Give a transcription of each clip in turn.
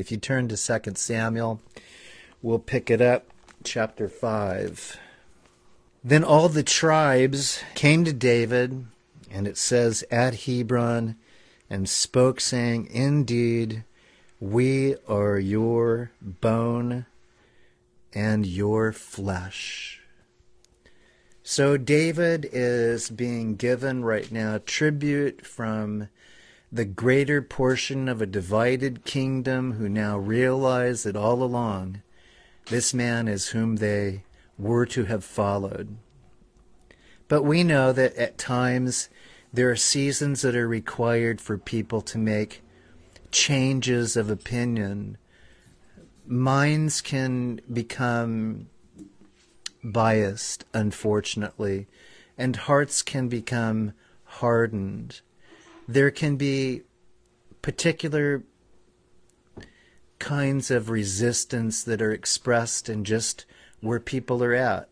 If you turn to 2 Samuel, we'll pick it up, chapter 5. Then all the tribes came to David, and it says, at Hebron, and spoke, saying, Indeed, we are your bone and your flesh. So David is being given right now tribute from the greater portion of a divided kingdom who now realize that all along this man is whom they were to have followed. But we know that at times there are seasons that are required for people to make changes of opinion. Minds can become biased, unfortunately, and hearts can become hardened there can be particular kinds of resistance that are expressed in just where people are at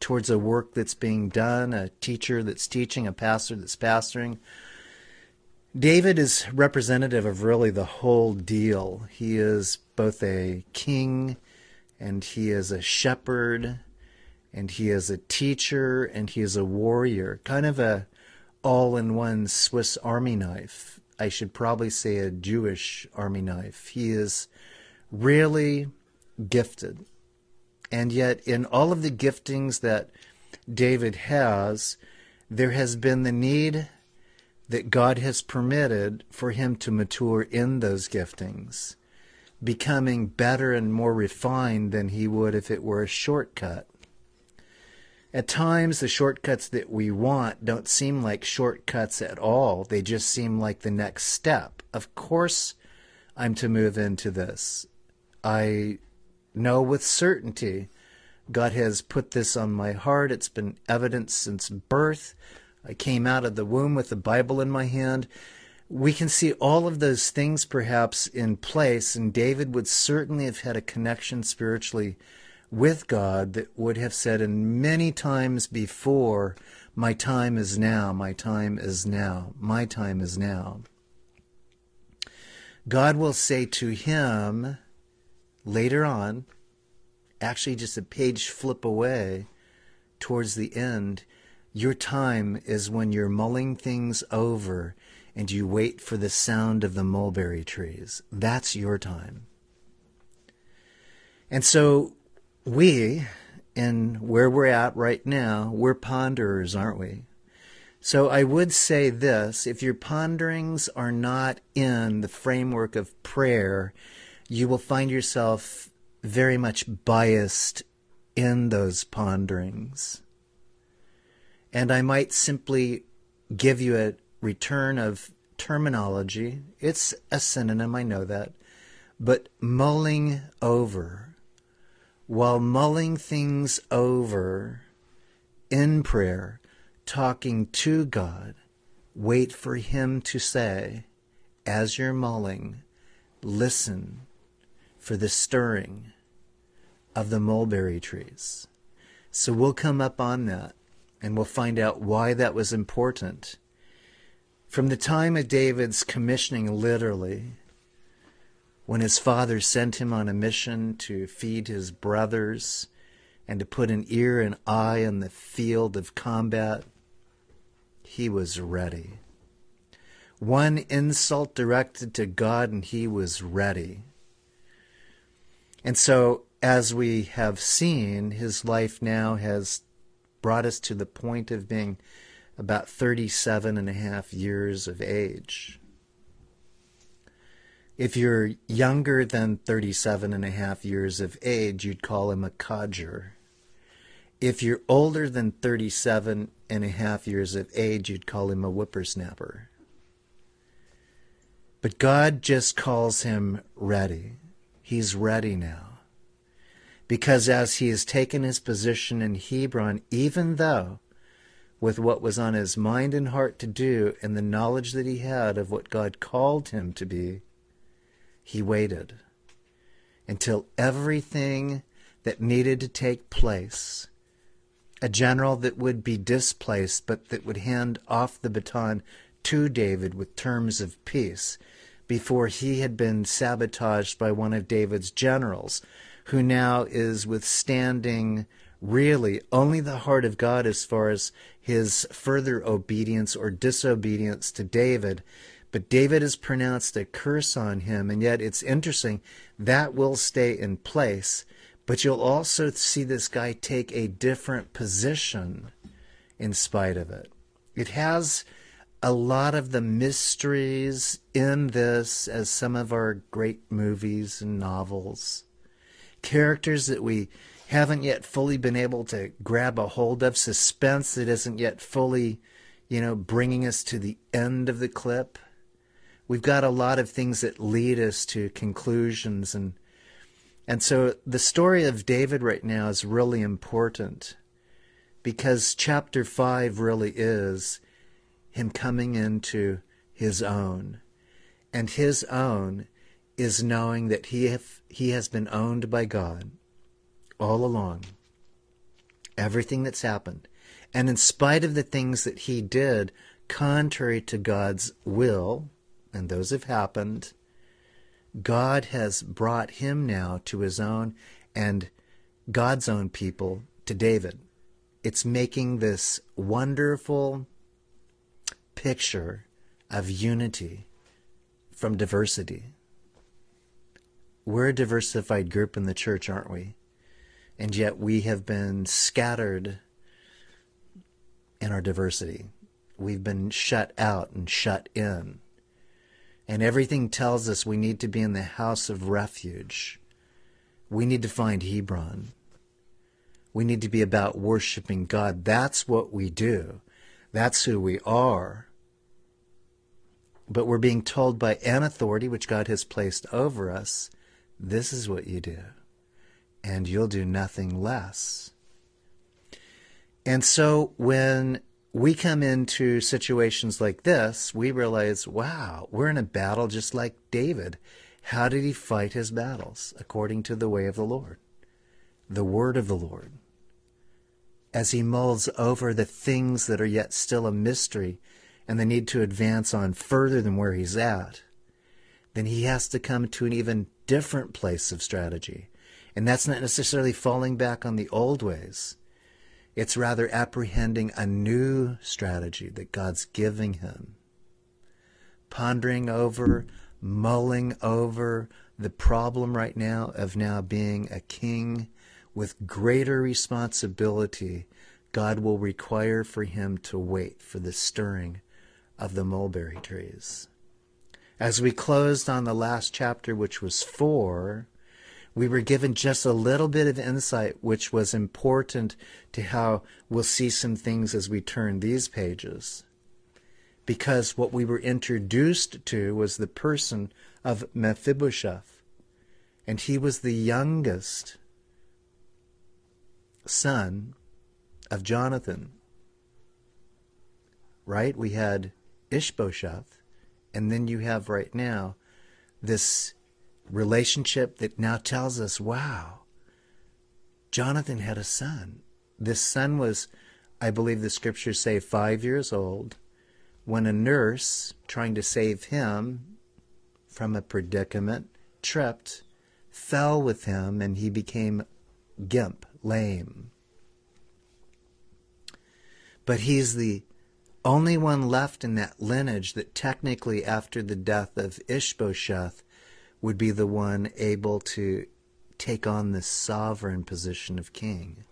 towards a work that's being done, a teacher that's teaching, a pastor that's pastoring. David is representative of really the whole deal. He is both a king and he is a shepherd and he is a teacher and he is a warrior, kind of a all in one Swiss Army knife. I should probably say a Jewish Army knife. He is really gifted. And yet, in all of the giftings that David has, there has been the need that God has permitted for him to mature in those giftings, becoming better and more refined than he would if it were a shortcut. At times, the shortcuts that we want don't seem like shortcuts at all. They just seem like the next step. Of course, I'm to move into this. I know with certainty God has put this on my heart. It's been evident since birth. I came out of the womb with the Bible in my hand. We can see all of those things perhaps in place, and David would certainly have had a connection spiritually with God that would have said, and many times before, My time is now, my time is now, my time is now. God will say to him later on, actually just a page flip away towards the end, your time is when you're mulling things over and you wait for the sound of the mulberry trees. That's your time. And so we, in where we're at right now, we're ponderers, aren't we? So I would say this if your ponderings are not in the framework of prayer, you will find yourself very much biased in those ponderings. And I might simply give you a return of terminology. It's a synonym, I know that. But mulling over while mulling things over in prayer, talking to God, wait for Him to say, as you're mulling, listen for the stirring of the mulberry trees. So we'll come up on that and we'll find out why that was important. From the time of David's commissioning, literally, when his father sent him on a mission to feed his brothers and to put an ear and eye in the field of combat, he was ready. One insult directed to God, and he was ready. And so, as we have seen, his life now has brought us to the point of being about 37 and a half years of age. If you're younger than 37 and a half years of age, you'd call him a codger. If you're older than 37 and a half years of age, you'd call him a whippersnapper. But God just calls him ready. He's ready now. Because as he has taken his position in Hebron, even though with what was on his mind and heart to do and the knowledge that he had of what God called him to be, he waited until everything that needed to take place, a general that would be displaced but that would hand off the baton to David with terms of peace, before he had been sabotaged by one of David's generals, who now is withstanding really only the heart of God as far as his further obedience or disobedience to David. But David has pronounced a curse on him, and yet it's interesting that will stay in place. But you'll also see this guy take a different position in spite of it. It has a lot of the mysteries in this as some of our great movies and novels. Characters that we haven't yet fully been able to grab a hold of, suspense that isn't yet fully, you know, bringing us to the end of the clip. We've got a lot of things that lead us to conclusions and and so the story of David right now is really important because chapter 5 really is him coming into his own. And his own is knowing that he, have, he has been owned by God all along. Everything that's happened. And in spite of the things that he did contrary to God's will, and those have happened, God has brought him now to his own and God's own people to David. It's making this wonderful picture of unity from diversity. We're a diversified group in the church, aren't we? And yet we have been scattered in our diversity. We've been shut out and shut in. And everything tells us we need to be in the house of refuge. We need to find Hebron. We need to be about worshiping God. That's what we do. That's who we are. But we're being told by an authority which God has placed over us this is what you do, and you'll do nothing less. And so when we come into situations like this, we realize, wow, we're in a battle just like David. How did he fight his battles? According to the way of the Lord, the word of the Lord. As he mulls over the things that are yet still a mystery and the need to advance on further than where he's at, then he has to come to an even different place of strategy. And that's not necessarily falling back on the old ways. It's rather apprehending a new strategy that God's giving him. Pondering over, mulling over the problem right now of now being a king with greater responsibility, God will require for him to wait for the stirring of the mulberry trees. As we closed on the last chapter, which was four, we were given just a little bit of insight, which was important to how we'll see some things as we turn these pages. Because what we were introduced to was the person of Mephibosheth, and he was the youngest son of Jonathan. Right? We had Ishbosheth, and then you have right now this relationship that now tells us, wow, Jonathan had a son. This son was, I believe the scriptures say, five years old when a nurse trying to save him from a predicament tripped, fell with him, and he became gimp, lame. But he's the only one left in that lineage that technically, after the death of Ishbosheth, would be the one able to take on the sovereign position of king.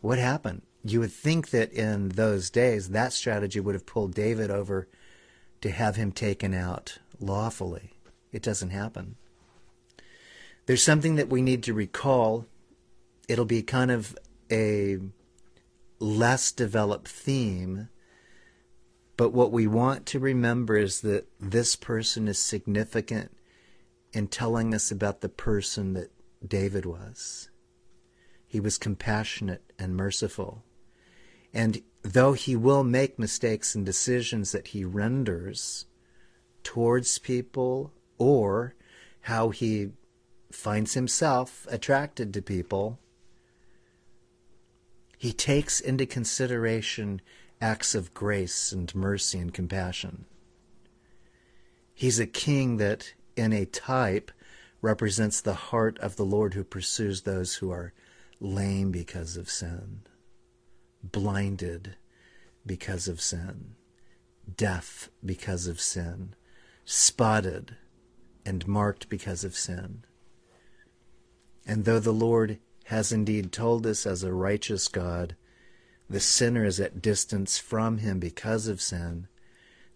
What happened? You would think that in those days that strategy would have pulled David over to have him taken out lawfully. It doesn't happen. There's something that we need to recall. It'll be kind of a less developed theme but what we want to remember is that this person is significant in telling us about the person that David was. He was compassionate and merciful. And though he will make mistakes in decisions that he renders towards people or how he finds himself attracted to people, he takes into consideration acts of grace and mercy and compassion. He's a king that, in a type, represents the heart of the Lord who pursues those who are lame because of sin, blinded because of sin, deaf because of sin, spotted and marked because of sin. And though the Lord has indeed told us as a righteous God, the sinner is at distance from him because of sin,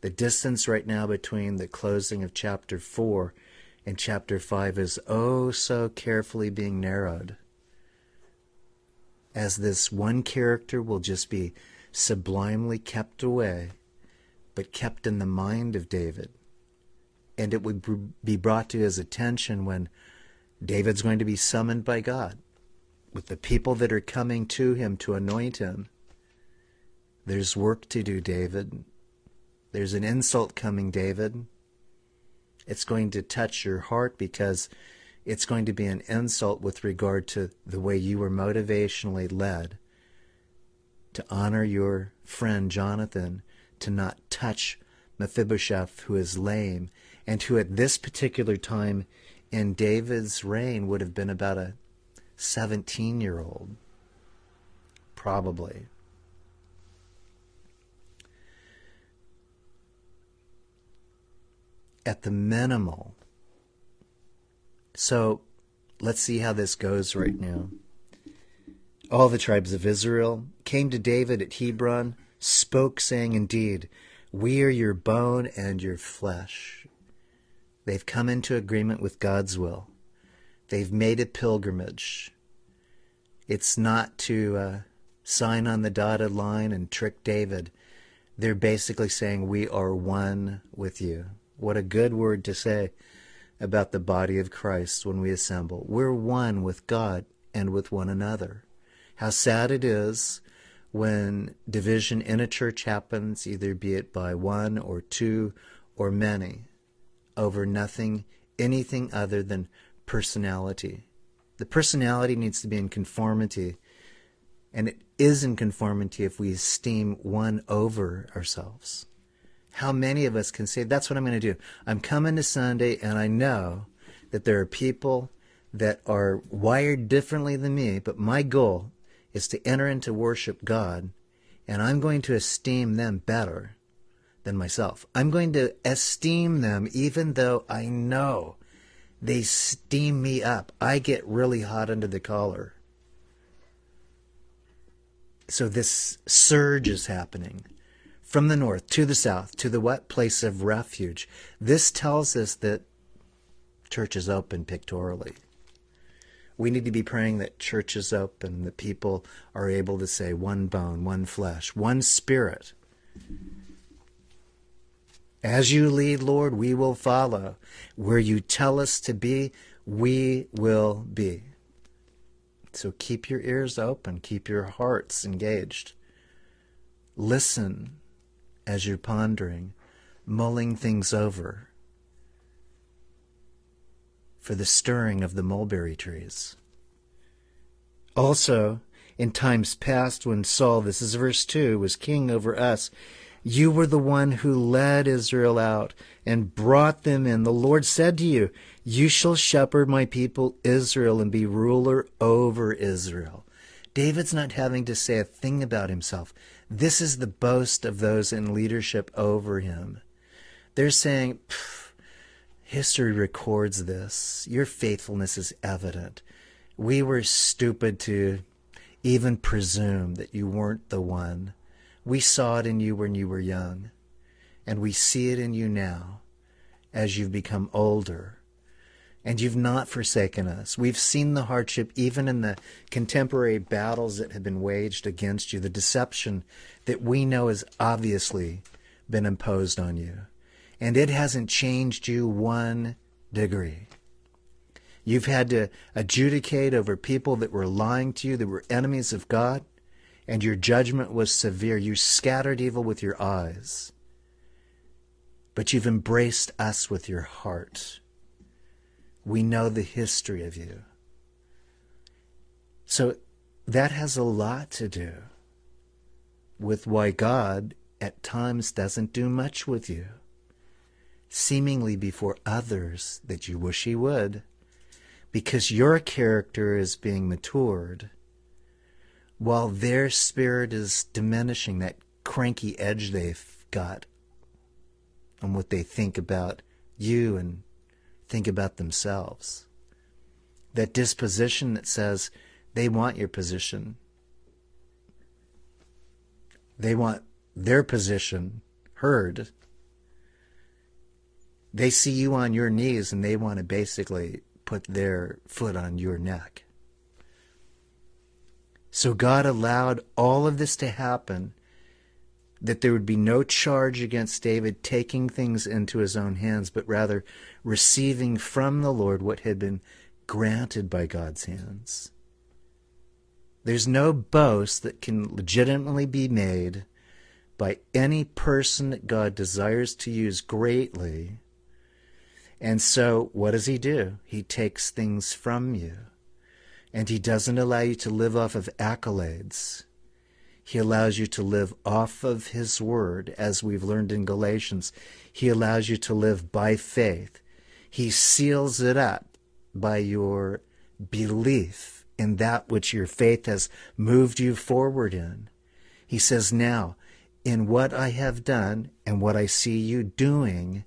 the distance right now between the closing of chapter 4 and chapter 5 is oh so carefully being narrowed. As this one character will just be sublimely kept away, but kept in the mind of David. And it would be brought to his attention when David's going to be summoned by God with the people that are coming to him to anoint him. There's work to do, David. There's an insult coming, David. It's going to touch your heart because it's going to be an insult with regard to the way you were motivationally led to honor your friend Jonathan, to not touch Mephibosheth, who is lame, and who at this particular time in David's reign would have been about a 17 year old. Probably. At the minimal. So let's see how this goes right now. All the tribes of Israel came to David at Hebron, spoke, saying, Indeed, we are your bone and your flesh. They've come into agreement with God's will. They've made a pilgrimage. It's not to uh, sign on the dotted line and trick David. They're basically saying, We are one with you. What a good word to say about the body of Christ when we assemble. We're one with God and with one another. How sad it is when division in a church happens, either be it by one or two or many, over nothing, anything other than personality. The personality needs to be in conformity, and it is in conformity if we esteem one over ourselves. How many of us can say, That's what I'm going to do? I'm coming to Sunday, and I know that there are people that are wired differently than me, but my goal is to enter into worship God, and I'm going to esteem them better than myself. I'm going to esteem them even though I know they steam me up. I get really hot under the collar. So this surge is happening from the north to the south to the what place of refuge. This tells us that church is open pictorially. We need to be praying that church is open, that people are able to say one bone, one flesh, one spirit. As you lead, Lord, we will follow. Where you tell us to be, we will be. So keep your ears open, keep your hearts engaged. Listen as you're pondering, mulling things over for the stirring of the mulberry trees. Also, in times past, when Saul, this is verse 2, was king over us, you were the one who led Israel out and brought them in. The Lord said to you, You shall shepherd my people Israel and be ruler over Israel. David's not having to say a thing about himself. This is the boast of those in leadership over him. They're saying, History records this. Your faithfulness is evident. We were stupid to even presume that you weren't the one. We saw it in you when you were young, and we see it in you now as you've become older. And you've not forsaken us. We've seen the hardship even in the contemporary battles that have been waged against you, the deception that we know has obviously been imposed on you and it hasn't changed you one degree. You've had to adjudicate over people that were lying to you, that were enemies of God, and your judgment was severe. You scattered evil with your eyes, but you've embraced us with your heart. We know the history of you. So that has a lot to do with why God at times doesn't do much with you seemingly before others that you wish he would, because your character is being matured, while their spirit is diminishing that cranky edge they've got on what they think about you and think about themselves. That disposition that says they want your position. They want their position heard. They see you on your knees and they want to basically put their foot on your neck. So God allowed all of this to happen that there would be no charge against David taking things into his own hands, but rather receiving from the Lord what had been granted by God's hands. There's no boast that can legitimately be made by any person that God desires to use greatly. And so, what does he do? He takes things from you. And he doesn't allow you to live off of accolades. He allows you to live off of His Word, as we've learned in Galatians. He allows you to live by faith. He seals it up by your belief in that which your faith has moved you forward in. He says, Now, in what I have done and what I see you doing,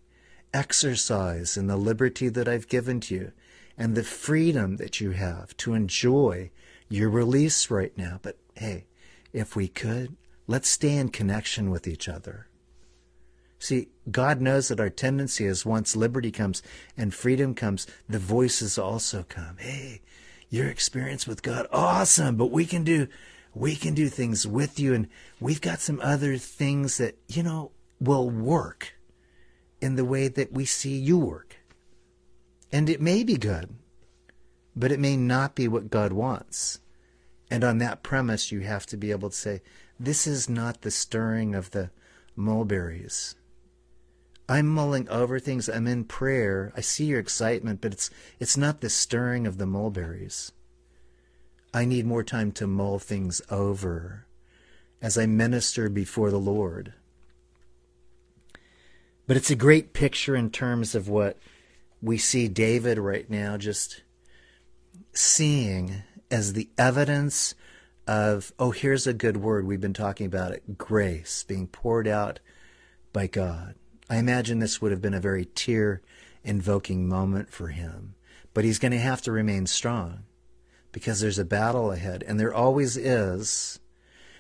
exercise in the liberty that I've given to you and the freedom that you have to enjoy your release right now. But hey, if we could, let's stay in connection with each other. See, God knows that our tendency is once liberty comes and freedom comes, the voices also come. Hey, your experience with God, awesome, but we can do we can do things with you and we've got some other things that, you know, will work in the way that we see you work. And it may be good, but it may not be what God wants. And on that premise, you have to be able to say, this is not the stirring of the mulberries. I'm mulling over things. I'm in prayer. I see your excitement, but it's it's not the stirring of the mulberries. I need more time to mull things over as I minister before the Lord. But it's a great picture in terms of what we see David right now just seeing as the evidence of, oh, here's a good word. We've been talking about it grace being poured out by God. I imagine this would have been a very tear invoking moment for him. But he's going to have to remain strong because there's a battle ahead. And there always is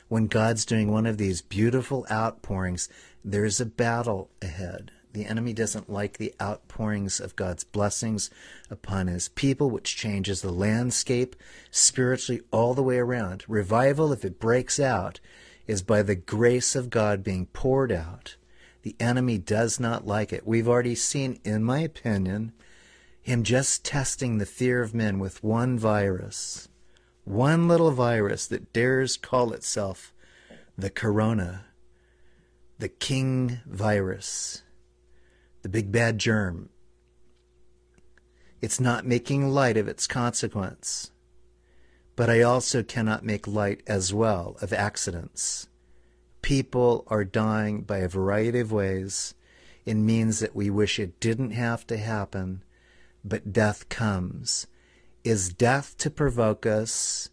when God's doing one of these beautiful outpourings, there's a battle ahead. The enemy doesn't like the outpourings of God's blessings upon his people, which changes the landscape spiritually all the way around. Revival, if it breaks out, is by the grace of God being poured out. The enemy does not like it. We've already seen, in my opinion, him just testing the fear of men with one virus. One little virus that dares call itself the corona, the king virus the big bad germ. It's not making light of its consequence. But I also cannot make light as well of accidents. People are dying by a variety of ways in means that we wish it didn't have to happen, but death comes. Is death to provoke us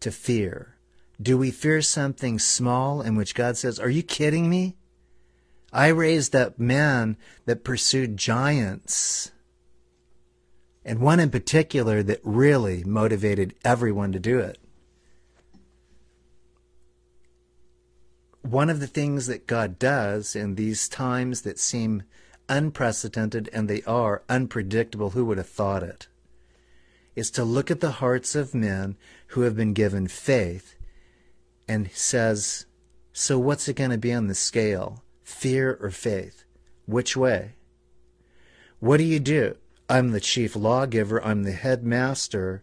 to fear? Do we fear something small in which God says, Are you kidding me? I raised up men that pursued giants, and one in particular that really motivated everyone to do it. One of the things that God does in these times that seem unprecedented, and they are unpredictable, who would have thought it, is to look at the hearts of men who have been given faith and says, So what's it going to be on the scale? Fear or faith? Which way? What do you do? I'm the chief lawgiver, I'm the headmaster.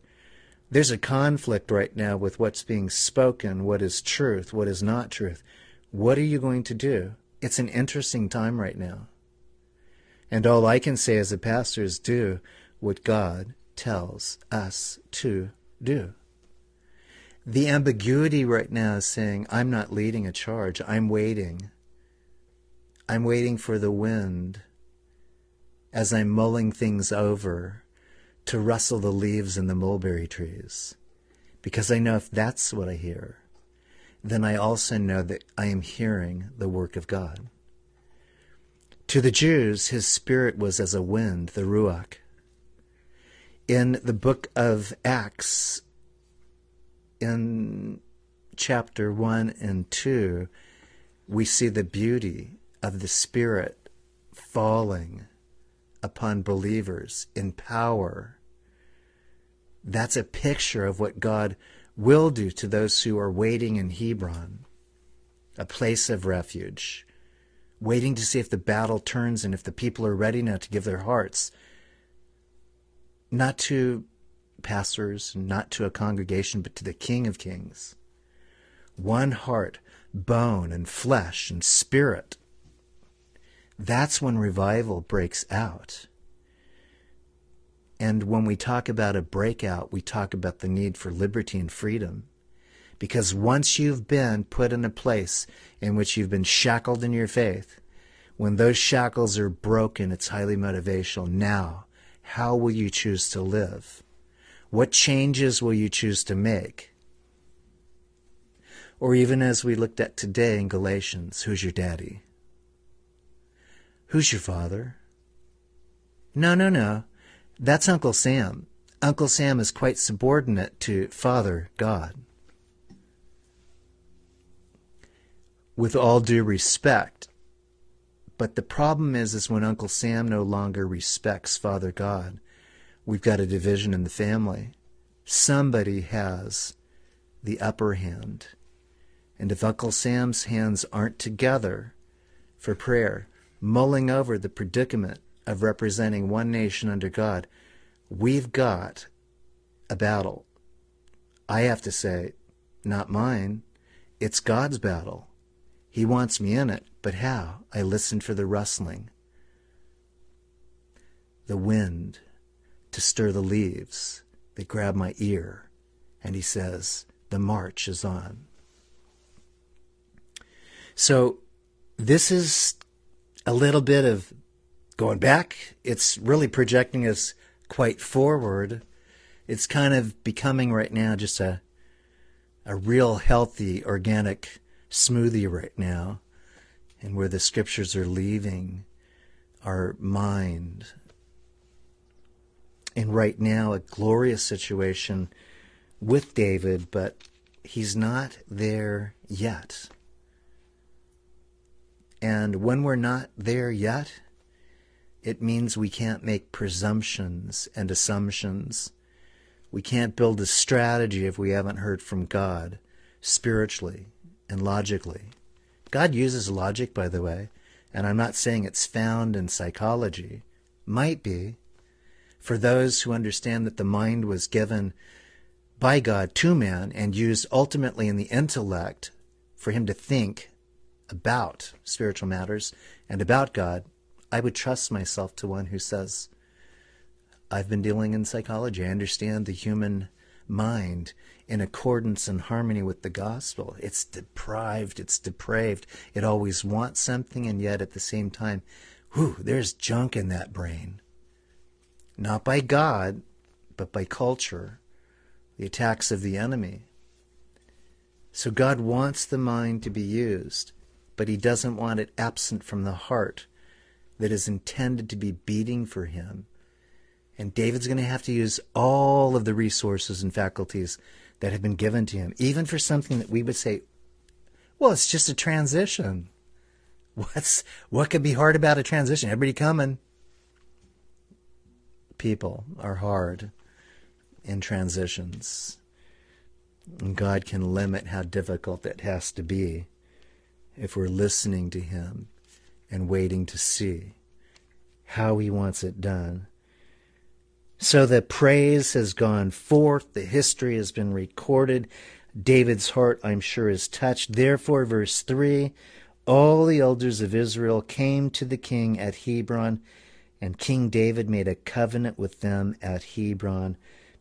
There's a conflict right now with what's being spoken, what is truth, what is not truth. What are you going to do? It's an interesting time right now. And all I can say as a pastor is do what God tells us to do. The ambiguity right now is saying, I'm not leading a charge, I'm waiting. I'm waiting for the wind as I'm mulling things over to rustle the leaves in the mulberry trees. Because I know if that's what I hear, then I also know that I am hearing the work of God. To the Jews, his spirit was as a wind, the Ruach. In the book of Acts, in chapter 1 and 2, we see the beauty of the Spirit falling upon believers in power. That's a picture of what God will do to those who are waiting in Hebron, a place of refuge waiting to see if the battle turns and if the people are ready now to give their hearts, not to pastors, not to a congregation, but to the King of Kings. One heart, bone and flesh and spirit. That's when revival breaks out. And when we talk about a breakout, we talk about the need for liberty and freedom. Because once you've been put in a place in which you've been shackled in your faith, when those shackles are broken, it's highly motivational. Now, how will you choose to live? What changes will you choose to make? Or even as we looked at today in Galatians, who's your daddy? Who's your father? No, no, no. That's Uncle Sam. Uncle Sam is quite subordinate to Father God. with all due respect. But the problem is, is when Uncle Sam no longer respects Father God, we've got a division in the family. Somebody has the upper hand. And if Uncle Sam's hands aren't together for prayer, mulling over the predicament of representing one nation under God, we've got a battle. I have to say, not mine. It's God's battle. He wants me in it, but how? I listen for the rustling, the wind to stir the leaves. They grab my ear, and he says, The march is on. So, this is a little bit of going back. It's really projecting us quite forward. It's kind of becoming right now just a a real healthy organic smoothie right now and where the scriptures are leaving our mind. And right now, a glorious situation with David, but he's not there yet. And when we're not there yet, it means we can't make presumptions and assumptions. We can't build a strategy if we haven't heard from God spiritually and logically. God uses logic, by the way, and I'm not saying it's found in psychology. Might be. For those who understand that the mind was given by God to man and used ultimately in the intellect for him to think about spiritual matters and about God, I would trust myself to one who says, I've been dealing in psychology. I understand the human mind in accordance and harmony with the gospel. It's deprived, it's depraved. It always wants something, and yet at the same time, whew, there's junk in that brain. Not by God, but by culture, the attacks of the enemy. So God wants the mind to be used, but He doesn't want it absent from the heart that is intended to be beating for Him. And David's going to have to use all of the resources and faculties that have been given to him, even for something that we would say, well, it's just a transition. What's what could be hard about a transition? Everybody coming. People are hard in transitions. And God can limit how difficult it has to be if we're listening to Him and waiting to see how He wants it done. So the praise has gone forth, the history has been recorded. David's heart, I'm sure, is touched. Therefore, verse 3 all the elders of Israel came to the king at Hebron, and King David made a covenant with them at Hebron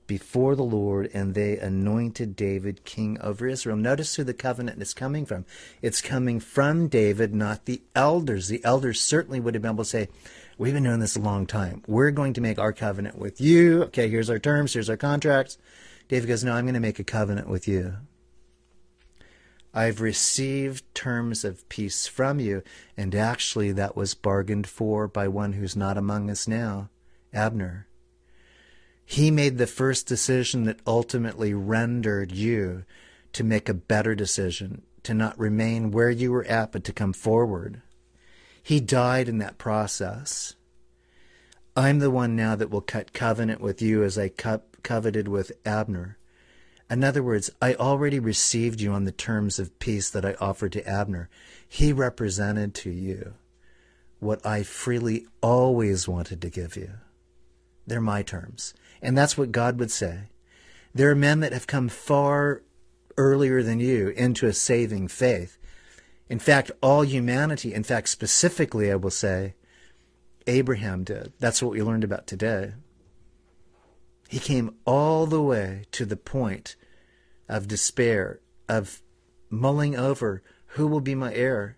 before the Lord, and they anointed David king over Israel. Notice who the covenant is coming from. It's coming from David, not the elders. The elders certainly would have been able to say, We've been doing this a long time. We're going to make our covenant with you. Okay, here's our terms, here's our contracts. David goes, No, I'm going to make a covenant with you. I've received terms of peace from you, and actually that was bargained for by one who's not among us now, Abner. He made the first decision that ultimately rendered you to make a better decision, to not remain where you were at, but to come forward. He died in that process. I'm the one now that will cut covenant with you as I coveted with Abner. In other words, I already received you on the terms of peace that I offered to Abner. He represented to you what I freely always wanted to give you. They're my terms. And that's what God would say. There are men that have come far earlier than you into a saving faith. In fact, all humanity, in fact, specifically, I will say, Abraham did. That's what we learned about today. He came all the way to the point of despair, of mulling over who will be my heir.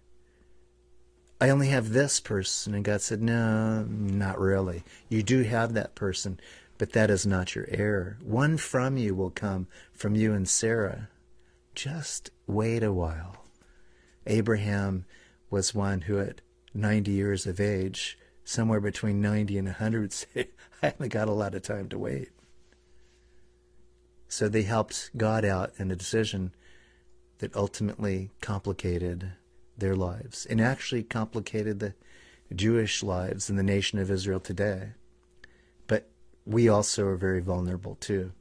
I only have this person. And God said, No, not really. You do have that person, but that is not your heir. One from you will come, from you and Sarah. Just wait a while. Abraham was one who, at 90 years of age, somewhere between 90 and 100, say, I haven't got a lot of time to wait. So they helped God out in a decision that ultimately complicated their lives and actually complicated the Jewish lives in the nation of Israel today. We also are very vulnerable too.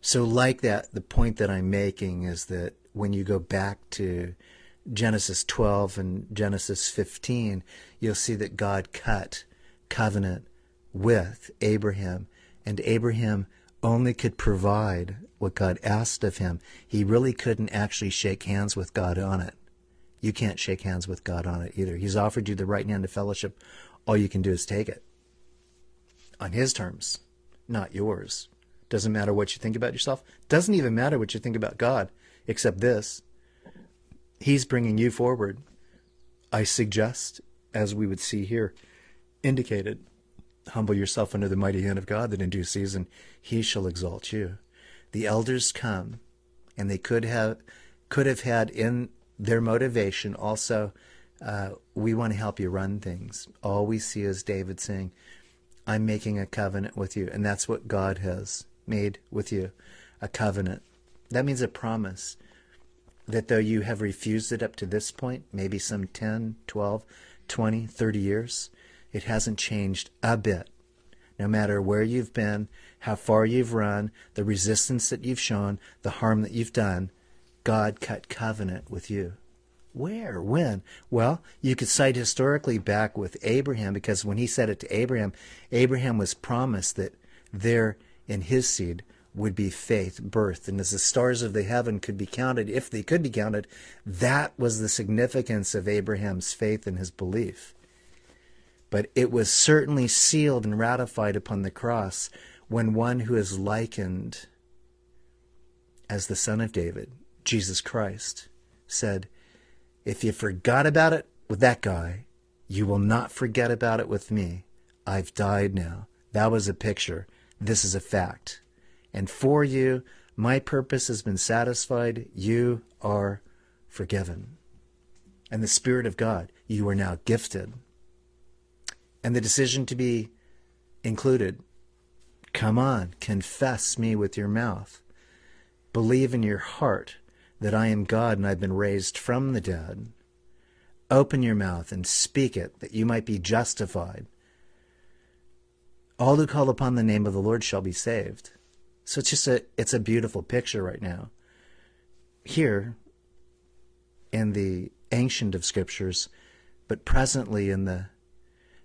So, like that, the point that I'm making is that when you go back to Genesis 12 and Genesis 15, you'll see that God cut covenant with Abraham, and Abraham only could provide what God asked of him. He really couldn't actually shake hands with God on it. You can't shake hands with God on it either. He's offered you the right hand of fellowship. All you can do is take it on His terms, not yours. Doesn't matter what you think about yourself. Doesn't even matter what you think about God, except this. He's bringing you forward. I suggest, as we would see here indicated, humble yourself under the mighty hand of God, that in due season he shall exalt you. The elders come, and they could have could have had in their motivation also, uh, we want to help you run things. All we see is David saying, I'm making a covenant with you. And that's what God has made with you a covenant. That means a promise that though you have refused it up to this point, maybe some 10, 12, 20, 30 years, it hasn't changed a bit no matter where you've been, how far you've run, the resistance that you've shown, the harm that you've done, God cut covenant with you. Where? When? Well, you could cite historically back with Abraham because when he said it to Abraham, Abraham was promised that there in his seed would be faith birth. And as the stars of the heaven could be counted, if they could be counted, that was the significance of Abraham's faith and his belief but it was certainly sealed and ratified upon the cross when one who is likened as the Son of David, Jesus Christ, said, If you forgot about it with that guy, you will not forget about it with me. I've died now. That was a picture. This is a fact. And for you, my purpose has been satisfied. You are forgiven. And the Spirit of God, you are now gifted and the decision to be included. Come on, confess me with your mouth. Believe in your heart that I am God and I've been raised from the dead. Open your mouth and speak it that you might be justified. All who call upon the name of the Lord shall be saved. So it's just a it's a beautiful picture right now. Here in the ancient of scriptures, but presently in the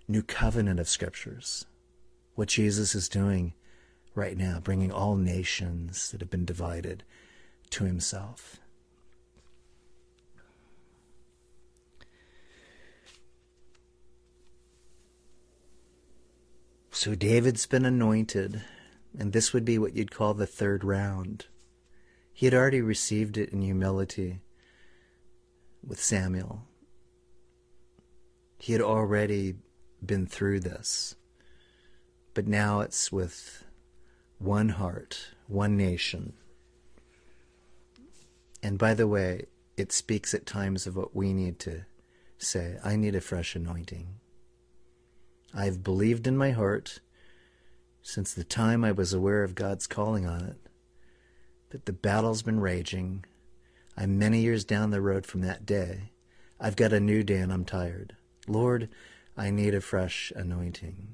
new covenant of scriptures. What Jesus is doing right now, bringing all nations that have been divided to himself. So David's been anointed, and this would be what you'd call the third round. He had already received it in humility with Samuel He had already been through this. But now it's with one heart, one nation. And by the way, it speaks at times of what we need to say. I need a fresh anointing. I've believed in my heart since the time I was aware of God's calling on it. But the battle's been raging. I'm many years down the road from that day. I've got a new day and I'm tired. Lord, I need a fresh anointing.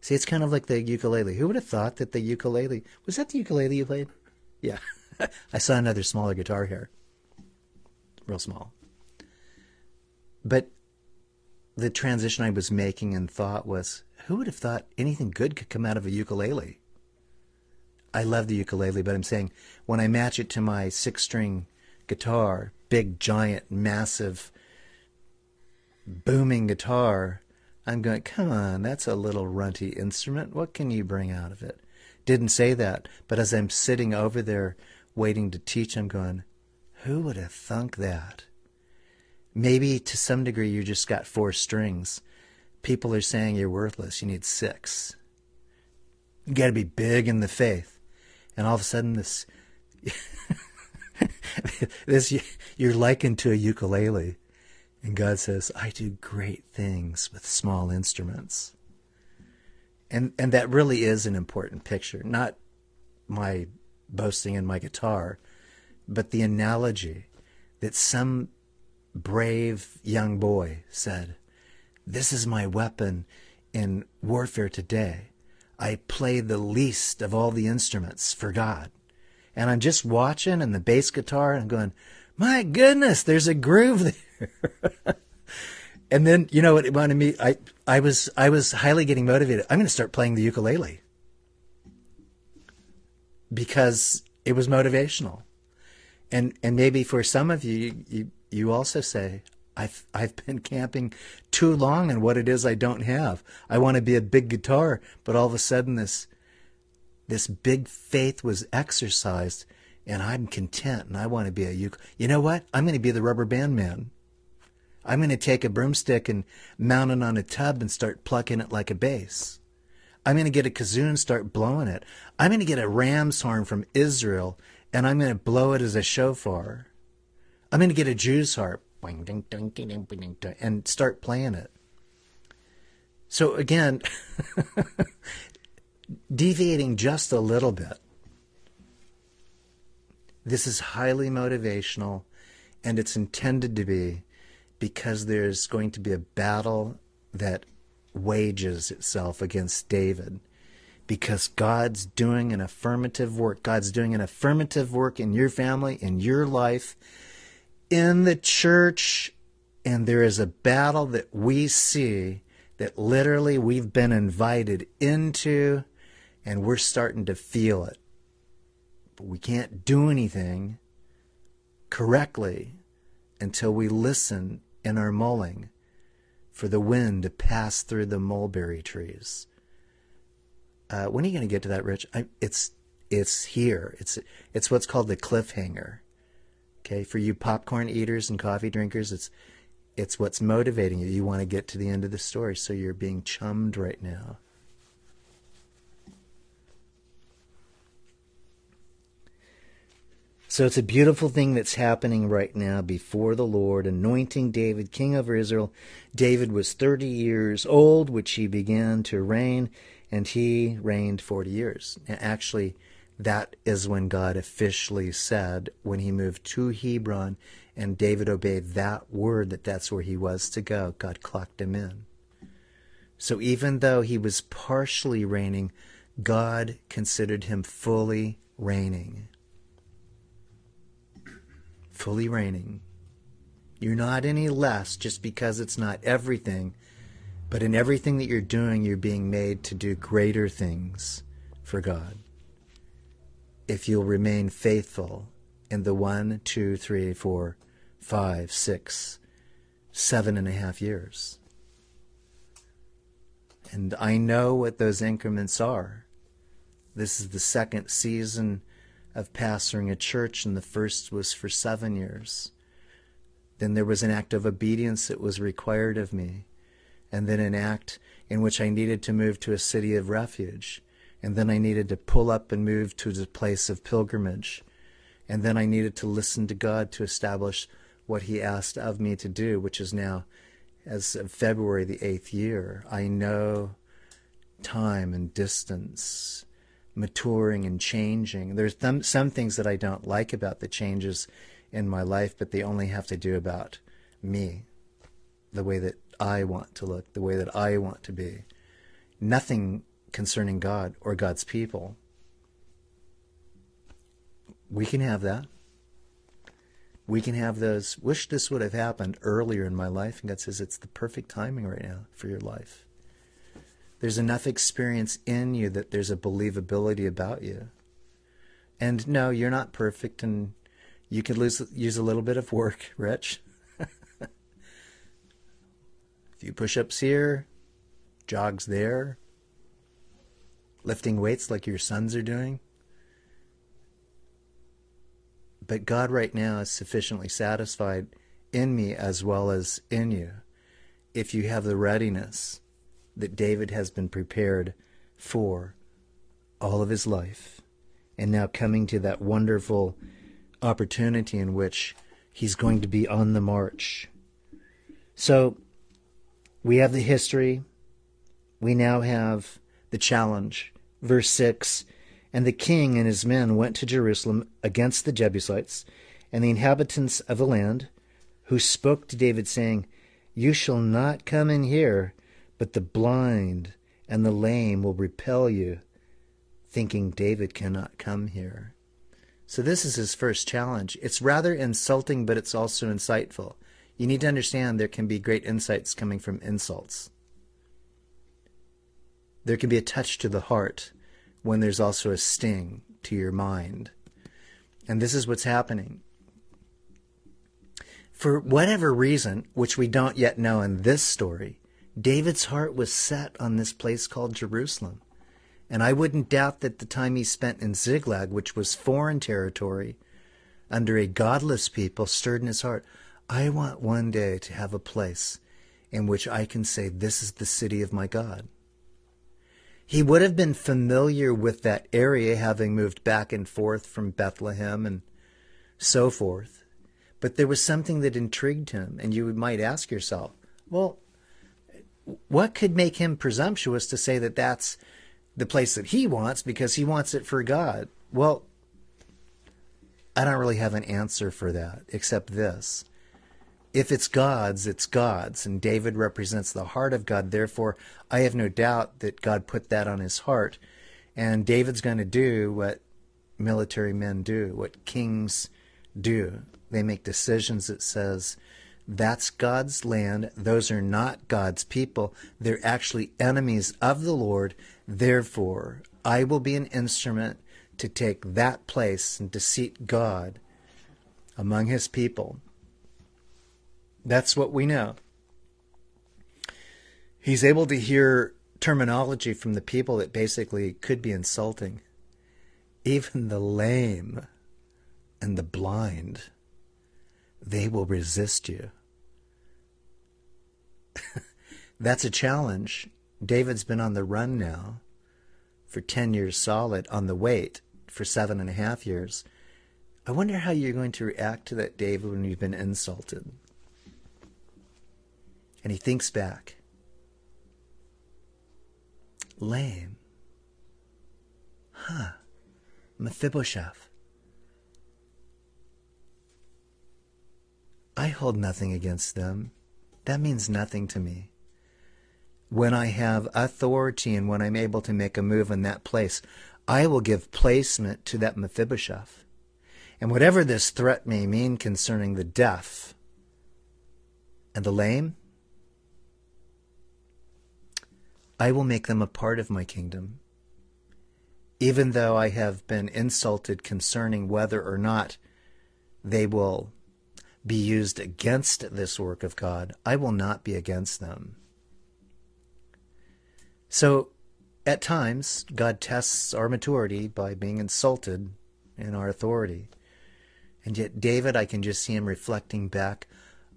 See, it's kind of like the ukulele. Who would have thought that the ukulele was that the ukulele you played? Yeah. I saw another smaller guitar here. Real small. But the transition I was making and thought was who would have thought anything good could come out of a ukulele? I love the ukulele, but I'm saying when I match it to my six string guitar, big, giant, massive, booming guitar, I'm going, come on, that's a little runty instrument. What can you bring out of it? Didn't say that, but as I'm sitting over there waiting to teach, I'm going, who would have thunk that? Maybe to some degree you just got four strings. People are saying you're worthless. You need six. You got to be big in the faith. And all of a sudden, this, this you're likened to a ukulele, and God says, "I do great things with small instruments." And and that really is an important picture. Not my boasting in my guitar, but the analogy that some brave young boy said, This is my weapon in warfare today. I play the least of all the instruments for God. And I'm just watching and the bass guitar and I'm going, My goodness, there's a groove there. and then, you know what it wanted me I I was I was highly getting motivated. I'm gonna start playing the ukulele because it was motivational. And and maybe for some of you, you you also say, I've I've been camping too long and what it is I don't have. I want to be a big guitar, but all of a sudden this this big faith was exercised and I'm content and I want to be a uke. You know what? I'm going to be the rubber band man. I'm going to take a broomstick and mount it on a tub and start plucking it like a bass. I'm going to get a kazoo and start blowing it. I'm going to get a ram's horn from Israel and I'm going to blow it as a shofar. I'm going to get a Jew's harp and start playing it. So again, deviating just a little bit. This is highly motivational and it's intended to be because there's going to be a battle that wages itself against David because God's doing an affirmative work. God's doing an affirmative work in your family, in your life, in the church. And there is a battle that we see that literally we've been invited into and we're starting to feel it. But we can't do anything correctly until we listen in our mulling for the wind to pass through the mulberry trees. Uh, when are you going to get to that, Rich? I, it's it's here. It's it's what's called the cliffhanger. Okay, for you popcorn eaters and coffee drinkers, it's it's what's motivating you. You want to get to the end of the story, so you're being chummed right now. So it's a beautiful thing that's happening right now before the Lord, anointing David king over Israel. David was 30 years old, which he began to reign, and he reigned 40 years. And actually, that is when God officially said, when he moved to Hebron, and David obeyed that word that that's where he was to go, God clocked him in. So even though he was partially reigning, God considered him fully reigning fully reigning. You're not any less just because it's not everything, but in everything that you're doing, you're being made to do greater things for God. If you'll remain faithful in the one, two, three, four, five, six, seven and a half years. And I know what those increments are. This is the second season of pastoring a church, and the first was for seven years. Then there was an act of obedience that was required of me. And then an act in which I needed to move to a city of refuge. And then I needed to pull up and move to a place of pilgrimage. And then I needed to listen to God to establish what He asked of me to do, which is now, as of February the eighth year, I know time and distance, maturing and changing. There's th- some things that I don't like about the changes in my life, but they only have to do about me, the way that I want to look, the way that I want to be. Nothing concerning God or God's people. We can have that. We can have those. Wish this would have happened earlier in my life. And God says it's the perfect timing right now for your life. There's enough experience in you that there's a believability about you. And no, you're not perfect, and you could lose, use a little bit of work, Rich. Few push ups here, jogs there, lifting weights like your sons are doing. But God right now is sufficiently satisfied in me as well as in you if you have the readiness that David has been prepared for all of his life and now coming to that wonderful opportunity in which he's going to be on the march. So we have the history. We now have the challenge. Verse 6 And the king and his men went to Jerusalem against the Jebusites and the inhabitants of the land, who spoke to David, saying, You shall not come in here, but the blind and the lame will repel you, thinking David cannot come here. So this is his first challenge. It's rather insulting, but it's also insightful. You need to understand there can be great insights coming from insults. There can be a touch to the heart when there's also a sting to your mind. And this is what's happening. For whatever reason, which we don't yet know in this story, David's heart was set on this place called Jerusalem. And I wouldn't doubt that the time he spent in Ziklag, which was foreign territory, under a godless people, stirred in his heart. I want one day to have a place in which I can say, This is the city of my God. He would have been familiar with that area, having moved back and forth from Bethlehem and so forth. But there was something that intrigued him, and you might ask yourself, well, what could make him presumptuous to say that that's the place that he wants because he wants it for God? Well, I don't really have an answer for that except this. If it's God's, it's God's, and David represents the heart of God. Therefore, I have no doubt that God put that on his heart. And David's going to do what military men do, what kings do. They make decisions that says, that's God's land. Those are not God's people. They're actually enemies of the Lord. Therefore, I will be an instrument to take that place and to seat God among his people. That's what we know. He's able to hear terminology from the people that basically could be insulting. Even the lame and the blind, they will resist you. That's a challenge. David's been on the run now for 10 years solid, on the wait for seven and a half years. I wonder how you're going to react to that, David, when you've been insulted. And he thinks back. Lame. Huh. Mephibosheth. I hold nothing against them. That means nothing to me. When I have authority and when I'm able to make a move in that place, I will give placement to that Mephibosheth. And whatever this threat may mean concerning the deaf and the lame, I will make them a part of my kingdom. Even though I have been insulted concerning whether or not they will be used against this work of God, I will not be against them. So, at times, God tests our maturity by being insulted in our authority. And yet, David, I can just see him reflecting back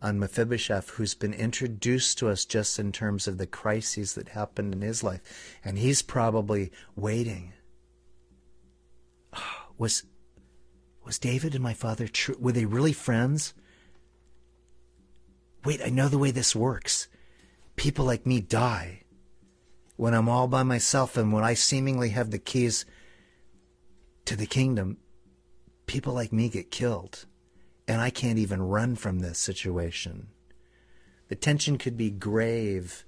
on Mephibosheth, who's been introduced to us just in terms of the crises that happened in his life. And he's probably waiting. Was, was David and my father true? Were they really friends? Wait, I know the way this works. People like me die when I'm all by myself and when I seemingly have the keys to the kingdom. People like me get killed and I can't even run from this situation. The tension could be grave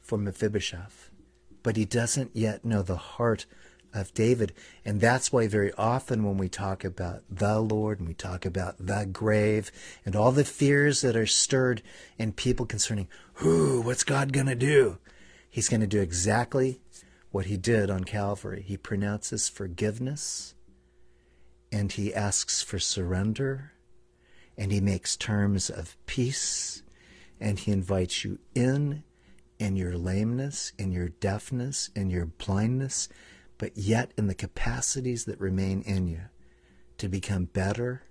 for Mephibosheth, but he doesn't yet know the heart of David. And that's why very often when we talk about the Lord and we talk about the grave and all the fears that are stirred in people concerning, who, what's God going to do? He's going to do exactly what he did on Calvary. He pronounces forgiveness and he asks for surrender and he makes terms of peace and he invites you in in your lameness, in your deafness, in your blindness, but yet in the capacities that remain in you to become better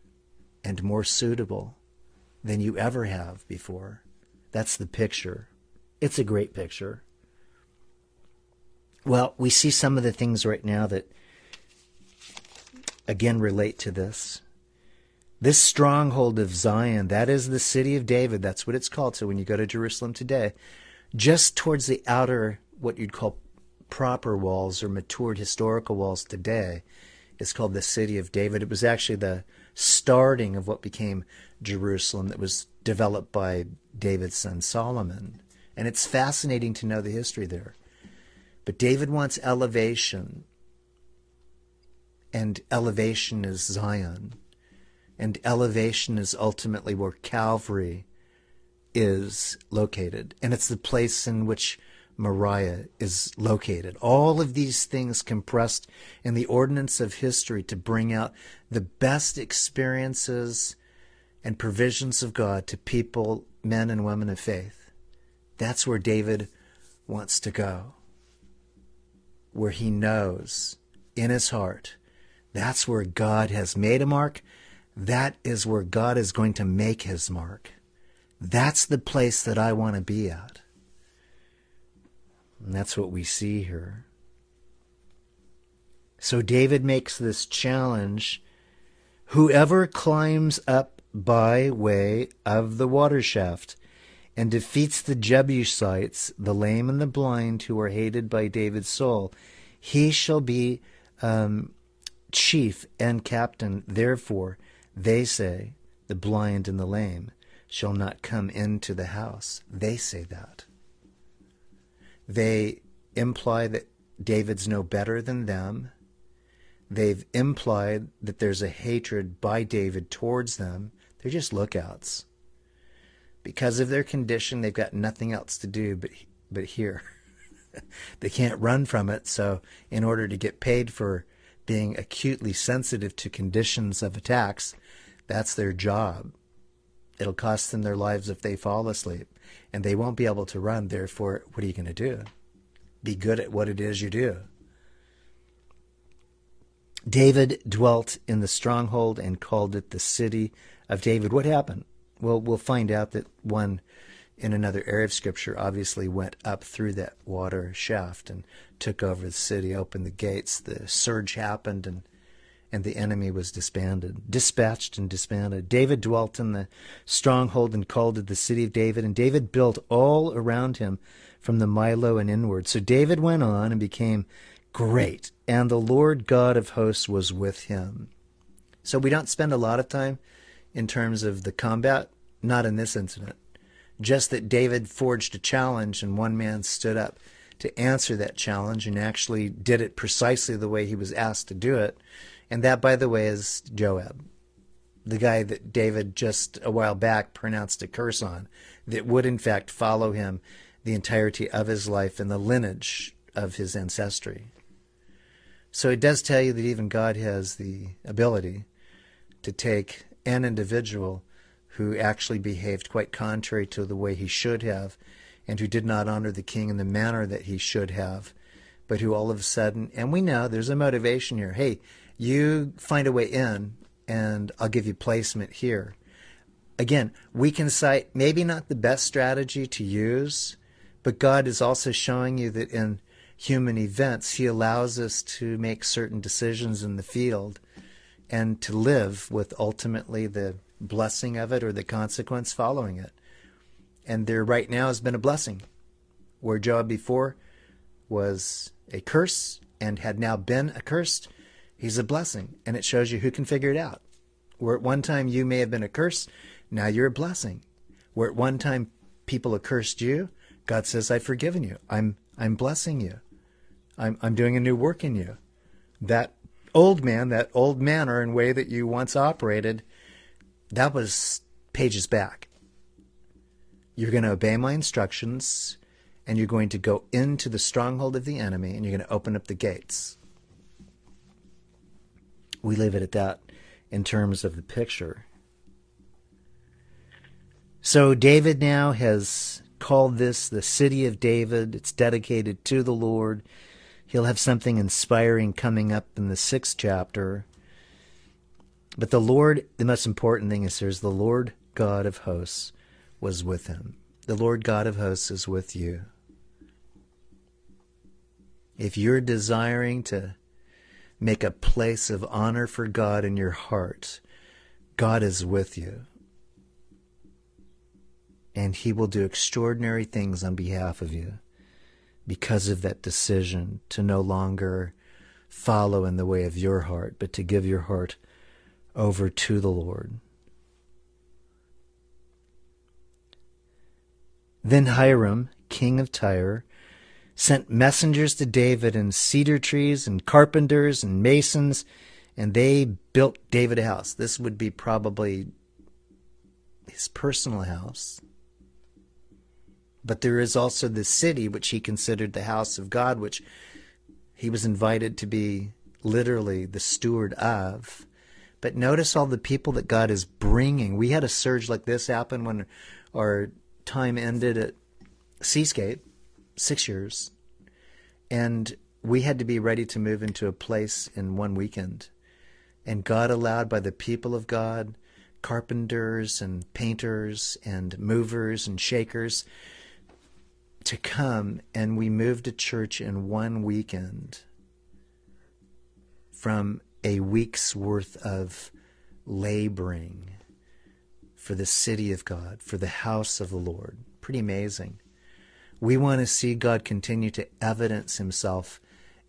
and more suitable than you ever have before. That's the picture. It's a great picture. Well, we see some of the things right now that again relate to this. This stronghold of Zion, that is the city of David. That's what it's called. So when you go to Jerusalem today, just towards the outer, what you'd call proper walls or matured historical walls today, is called the city of David. It was actually the starting of what became Jerusalem that was developed by David's son Solomon. And it's fascinating to know the history there. But David wants elevation, and elevation is Zion and elevation is ultimately where Calvary is located. And it's the place in which Moriah is located. All of these things compressed in the ordinance of history to bring out the best experiences and provisions of God to people, men and women of faith. That's where David wants to go. Where he knows in his heart that's where God has made a mark that is where God is going to make his mark. That's the place that I want to be at. And that's what we see here. So David makes this challenge whoever climbs up by way of the water shaft and defeats the Jebusites, the lame and the blind, who are hated by David's soul, he shall be um, chief and captain. Therefore, they say, the blind and the lame shall not come into the house. They say that. They imply that David's no better than them. They've implied that there's a hatred by David towards them. They're just lookouts. Because of their condition, they've got nothing else to do but, but here. they can't run from it, so in order to get paid for being acutely sensitive to conditions of attacks, that's their job. It'll cost them their lives if they fall asleep, and they won't be able to run. Therefore, what are you going to do? Be good at what it is you do. David dwelt in the stronghold and called it the city of David. What happened? Well, we'll find out that one in another area of Scripture obviously went up through that water shaft and took over the city, opened the gates. The surge happened, and and the enemy was disbanded, dispatched and disbanded. David dwelt in the stronghold and called it the city of David, and David built all around him from the Millo and inward. So David went on and became great, and the Lord God of hosts was with him. So we don't spend a lot of time in terms of the combat, not in this incident. Just that David forged a challenge and one man stood up to answer that challenge and actually did it precisely the way he was asked to do it and that, by the way, is Joab, the guy that David just a while back pronounced a curse on, that would in fact follow him the entirety of his life and the lineage of his ancestry. So it does tell you that even God has the ability to take an individual who actually behaved quite contrary to the way he should have and who did not honor the king in the manner that he should have, but who all of a sudden, and we know there's a motivation here. Hey, you find a way in, and I'll give you placement here. again, we can cite maybe not the best strategy to use, but God is also showing you that in human events, He allows us to make certain decisions in the field and to live with ultimately the blessing of it or the consequence following it. And there right now has been a blessing. Where Joab before was a curse and had now been accursed, he's a blessing. And it shows you who can figure it out. Where at one time you may have been a curse, now you're a blessing. Where at one time people accursed you, God says, I've forgiven you. I'm I'm blessing you. I'm I'm doing a new work in you. That old man, that old manner and way that you once operated, that was pages back. You're going to obey my instructions and you're going to go into the stronghold of the enemy and you're going to open up the gates. We leave it at that in terms of the picture. So David now has called this the city of David. It's dedicated to the Lord. He'll have something inspiring coming up in the sixth chapter. But the Lord, the most important thing is there's the Lord God of hosts was with him. The Lord God of hosts is with you. If you're desiring to make a place of honor for God in your heart, God is with you and He will do extraordinary things on behalf of you because of that decision to no longer follow in the way of your heart, but to give your heart over to the Lord. Then Hiram, king of Tyre, sent messengers to David and cedar trees and carpenters and masons, and they built David a house. This would be probably his personal house. But there is also the city, which he considered the house of God, which he was invited to be literally the steward of. But notice all the people that God is bringing. We had a surge like this happen when our time ended at Seascape, six years. And we had to be ready to move into a place in one weekend. And God allowed by the people of God, carpenters and painters and movers and shakers, to come and we moved a church in one weekend from a week's worth of laboring for the city of God, for the house of the Lord. Pretty amazing. We want to see God continue to evidence himself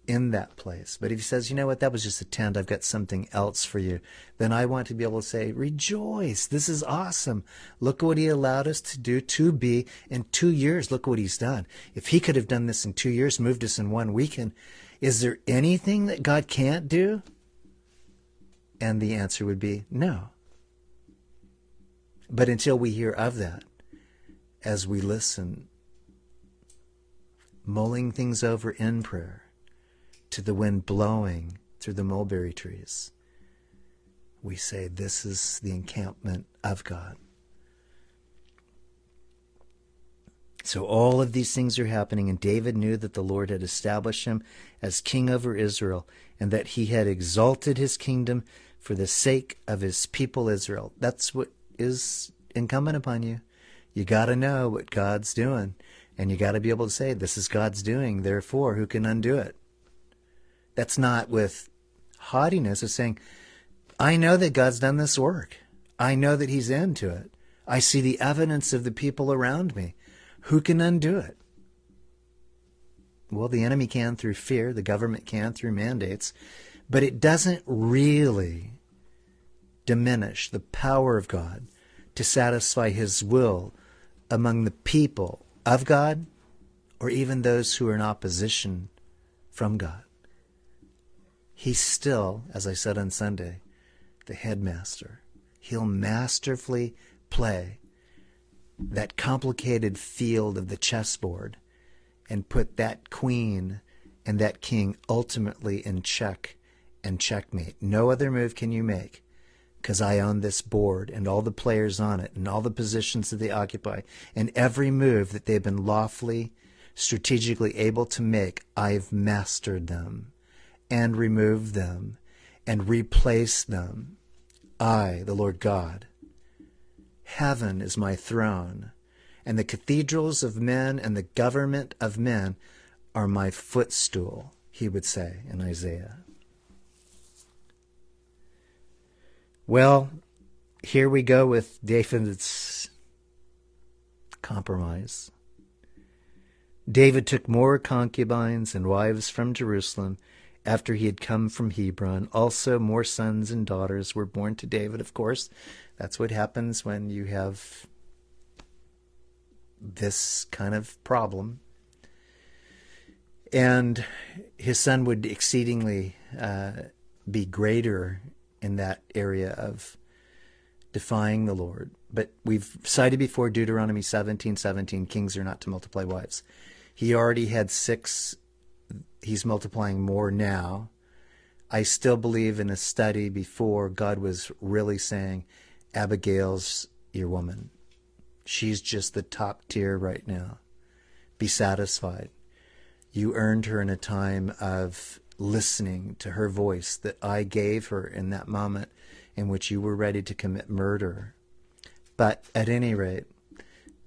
in that place. But if he says, you know what, that was just a tent, I've got something else for you, then I want to be able to say, rejoice, this is awesome. Look what he allowed us to do to be in two years. Look what he's done. If he could have done this in two years, moved us in one weekend, is there anything that God can't do? And the answer would be no. But until we hear of that, as we listen, mulling things over in prayer, to the wind blowing through the mulberry trees, we say, This is the encampment of God. So all of these things are happening, and David knew that the Lord had established him as king over Israel, and that he had exalted his kingdom for the sake of his people Israel. That's what is incumbent upon you. You got to know what God's doing, and you got to be able to say, This is God's doing, therefore, who can undo it? That's not with haughtiness. It's saying, I know that God's done this work. I know that He's into it. I see the evidence of the people around me. Who can undo it? Well, the enemy can through fear, the government can through mandates, but it doesn't really diminish the power of God to satisfy His will among the people of God or even those who are in opposition from God. He's still, as I said on Sunday, the headmaster. He'll masterfully play that complicated field of the chessboard and put that queen and that king ultimately in check and checkmate. No other move can you make because I own this board and all the players on it and all the positions that they occupy and every move that they've been lawfully, strategically able to make, I've mastered them and removed them and replaced them. I, the Lord God, Heaven is my throne, and the cathedrals of men and the government of men are my footstool, he would say in Isaiah. Well, here we go with David's compromise. David took more concubines and wives from Jerusalem after he had come from Hebron. Also, more sons and daughters were born to David, of course. That's what happens when you have this kind of problem. And his son would exceedingly uh, be greater in that area of defying the Lord. But we've cited before Deuteronomy 17 17, kings are not to multiply wives. He already had six, he's multiplying more now. I still believe in a study before God was really saying, Abigail's your woman. She's just the top tier right now. Be satisfied. You earned her in a time of listening to her voice that I gave her in that moment in which you were ready to commit murder. But at any rate,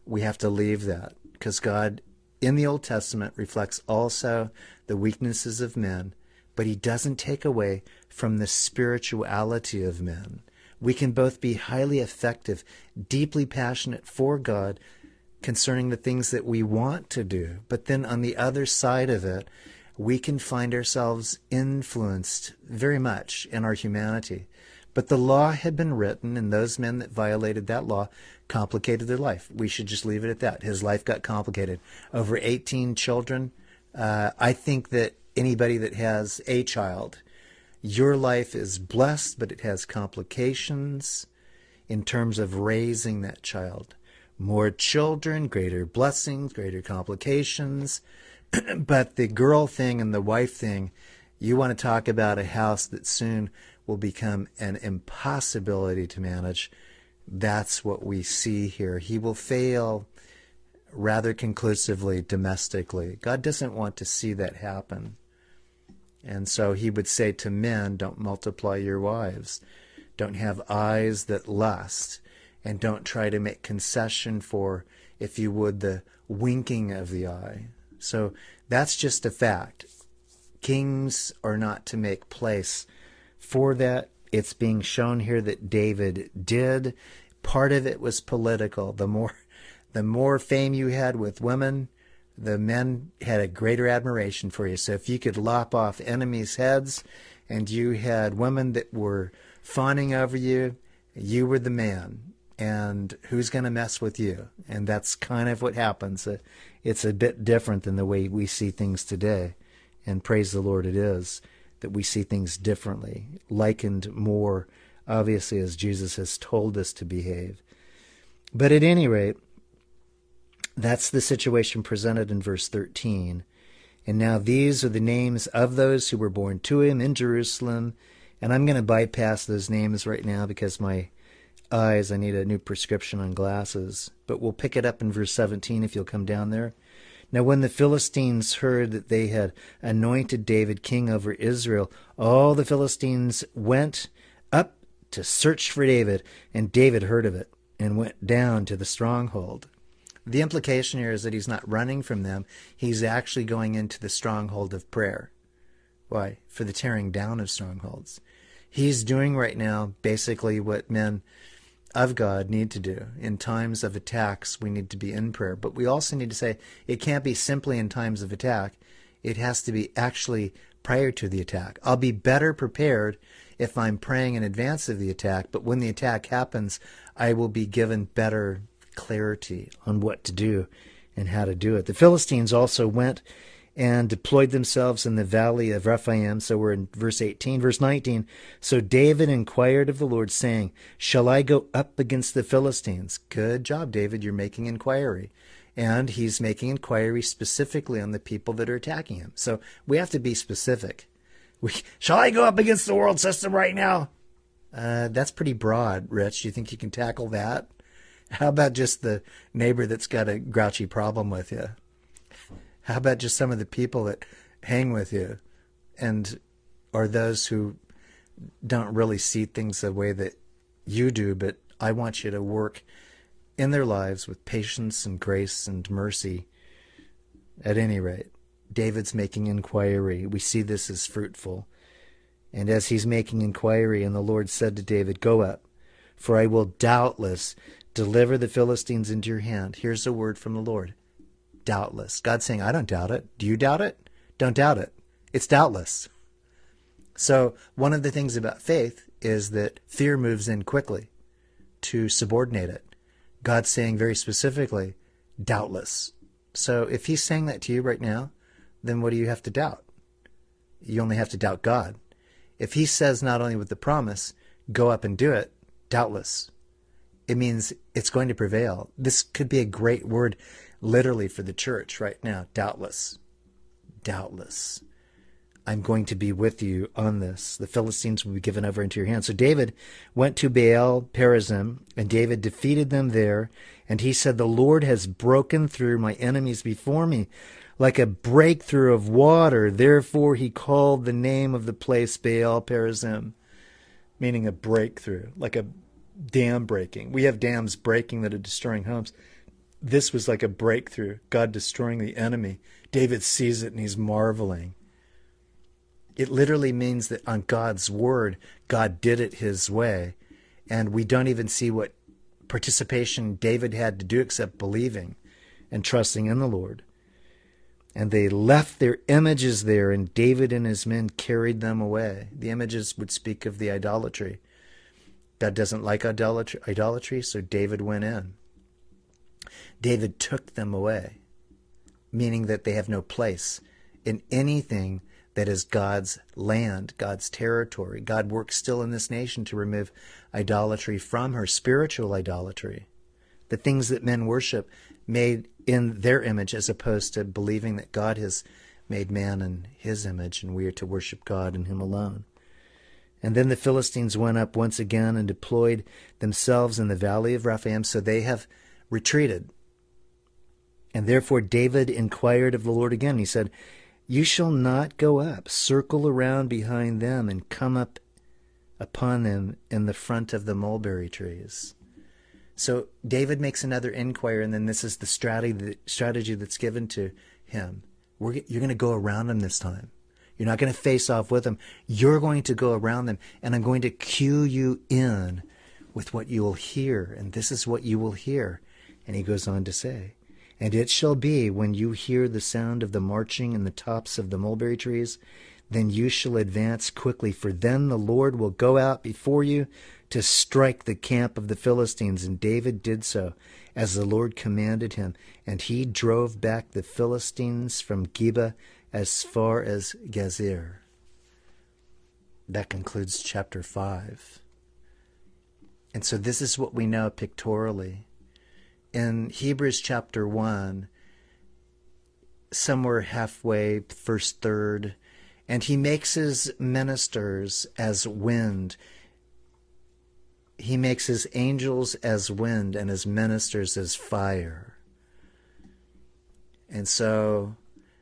we have to leave that because God in the Old Testament reflects also the weaknesses of men, but he doesn't take away from the spirituality of men. We can both be highly effective, deeply passionate for God concerning the things that we want to do, but then on the other side of it, we can find ourselves influenced very much in our humanity. But the law had been written, and those men that violated that law complicated their life. We should just leave it at that. His life got complicated. Over 18 children. Uh, I think that anybody that has a child, your life is blessed, but it has complications in terms of raising that child. More children, greater blessings, greater complications. but the girl thing and the wife thing, you want to talk about a house that soon will become an impossibility to manage. That's what we see here. He will fail rather conclusively domestically. God doesn't want to see that happen. And so he would say to men, don't multiply your wives. Don't have eyes that lust. And don't try to make concession for, if you would, the winking of the eye. So that's just a fact. Kings are not to make place for that. It's being shown here that David did. Part of it was political. The more the more fame you had with women, the men had a greater admiration for you. So if you could lop off enemies' heads and you had women that were fawning over you, you were the man and who's going to mess with you? And that's kind of what happens. Uh, it's a bit different than the way we see things today. And praise the Lord, it is that we see things differently, likened more, obviously, as Jesus has told us to behave. But at any rate, that's the situation presented in verse 13. And now these are the names of those who were born to him in Jerusalem. And I'm going to bypass those names right now because my eyes. I need a new prescription on glasses. But we'll pick it up in verse 17 if you'll come down there. Now, when the Philistines heard that they had anointed David king over Israel, all the Philistines went up to search for David, and David heard of it and went down to the stronghold. The implication here is that he's not running from them, he's actually going into the stronghold of prayer. Why? For the tearing down of strongholds. He's doing right now basically what men of God need to do. In times of attacks, we need to be in prayer. But we also need to say it can't be simply in times of attack, it has to be actually prior to the attack. I'll be better prepared if I'm praying in advance of the attack, but when the attack happens, I will be given better clarity on what to do and how to do it. The Philistines also went and deployed themselves in the valley of Rephaim. So we're in verse 18. Verse 19. So David inquired of the Lord, saying, Shall I go up against the Philistines? Good job, David. You're making inquiry. And he's making inquiry specifically on the people that are attacking him. So we have to be specific. We, Shall I go up against the world system right now? Uh, that's pretty broad, Rich. Do you think you can tackle that? How about just the neighbor that's got a grouchy problem with you? How about just some of the people that hang with you and are those who don't really see things the way that you do, but I want you to work in their lives with patience and grace and mercy. At any rate, David's making inquiry. We see this as fruitful. And as he's making inquiry, and the Lord said to David, Go up, for I will doubtless deliver the Philistines into your hand. Here's a word from the Lord doubtless. God's saying, I don't doubt it. Do you doubt it? Don't doubt it. It's doubtless. So, one of the things about faith is that fear moves in quickly to subordinate it. God's saying very specifically, doubtless. So if he's saying that to you right now, then what do you have to doubt? You only have to doubt God. If he says not only with the promise, go up and do it, doubtless, it means it's going to prevail. This could be a great word literally for the church right now, doubtless. Doubtless. I'm going to be with you on this. The Philistines will be given over into your hands. So David went to Baal Perazim, and David defeated them there. And he said, The Lord has broken through my enemies before me like a breakthrough of water. Therefore he called the name of the place Baal Perazim, meaning a breakthrough, like a dam breaking. We have dams breaking that are destroying homes. This was like a breakthrough, God destroying the enemy. David sees it and he's marveling. It literally means that on God's word, God did it his way. And we don't even see what participation David had to do except believing and trusting in the Lord. And they left their images there, and David and his men carried them away. The images would speak of the idolatry. God doesn't like idolatry, idolatry so David went in. David took them away, meaning that they have no place in anything that is God's land, God's territory. God works still in this nation to remove idolatry from her, spiritual idolatry. The things that men worship made in their image, as opposed to believing that God has made man in his image and we are to worship God and him alone. And then the Philistines went up once again and deployed themselves in the valley of Rephaim, so they have retreated. And therefore David inquired of the Lord again. He said, you shall not go up, circle around behind them, and come up upon them in the front of the mulberry trees. So David makes another inquiry, and then this is the strategy, strategy that's given to him. We're, you're going to go around them this time. You're not going to face off with them. You're going to go around them, and I'm going to cue you in with what you will hear, and this is what you will hear. And he goes on to say, and it shall be when you hear the sound of the marching in the tops of the mulberry trees, then you shall advance quickly, for then the Lord will go out before you to strike the camp of the Philistines. And David did so, as the Lord commanded him, and he drove back the Philistines from Geba as far as Gezer. That concludes chapter 5. And so this is what we know pictorially in Hebrews chapter 1, somewhere halfway, first third, and he makes his ministers as wind. He makes his angels as wind and his ministers as fire. And so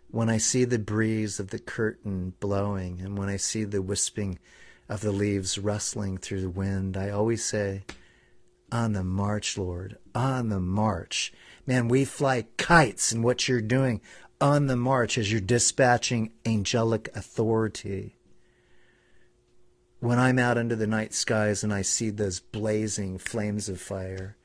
when I see the breeze of the curtain blowing and when I see the wisping of the leaves rustling through the wind, I always say, on the march, Lord, on the march. Man, we fly kites in what you're doing on the march as you're dispatching angelic authority. When I'm out under the night skies and I see those blazing flames of fire,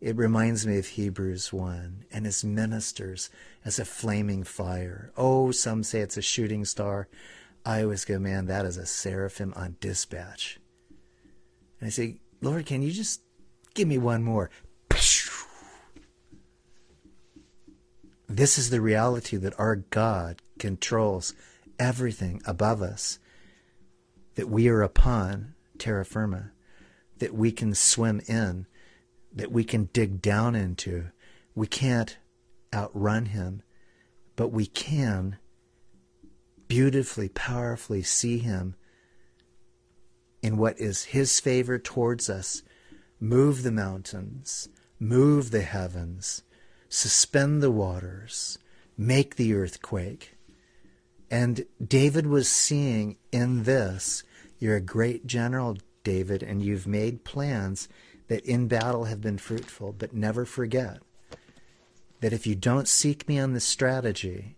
it reminds me of Hebrews 1 and his ministers as a flaming fire. Oh, some say it's a shooting star. I always go, man, that is a seraphim on dispatch. And I say, Lord, can you just Give me one more. This is the reality that our God controls everything above us, that we are upon terra firma, that we can swim in, that we can dig down into. We can't outrun him, but we can beautifully, powerfully see him in what is his favor towards us Move the mountains, move the heavens, suspend the waters, make the earth quake. And David was seeing in this, you're a great general, David, and you've made plans that in battle have been fruitful, but never forget that if you don't seek me on this strategy,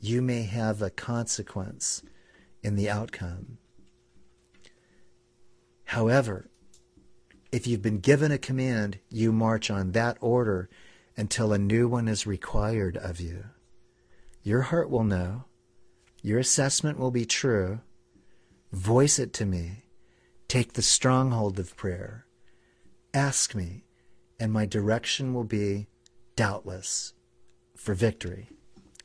you may have a consequence in the outcome. However, if you've been given a command, you march on that order until a new one is required of you. Your heart will know. Your assessment will be true. Voice it to me. Take the stronghold of prayer. Ask me, and my direction will be doubtless for victory.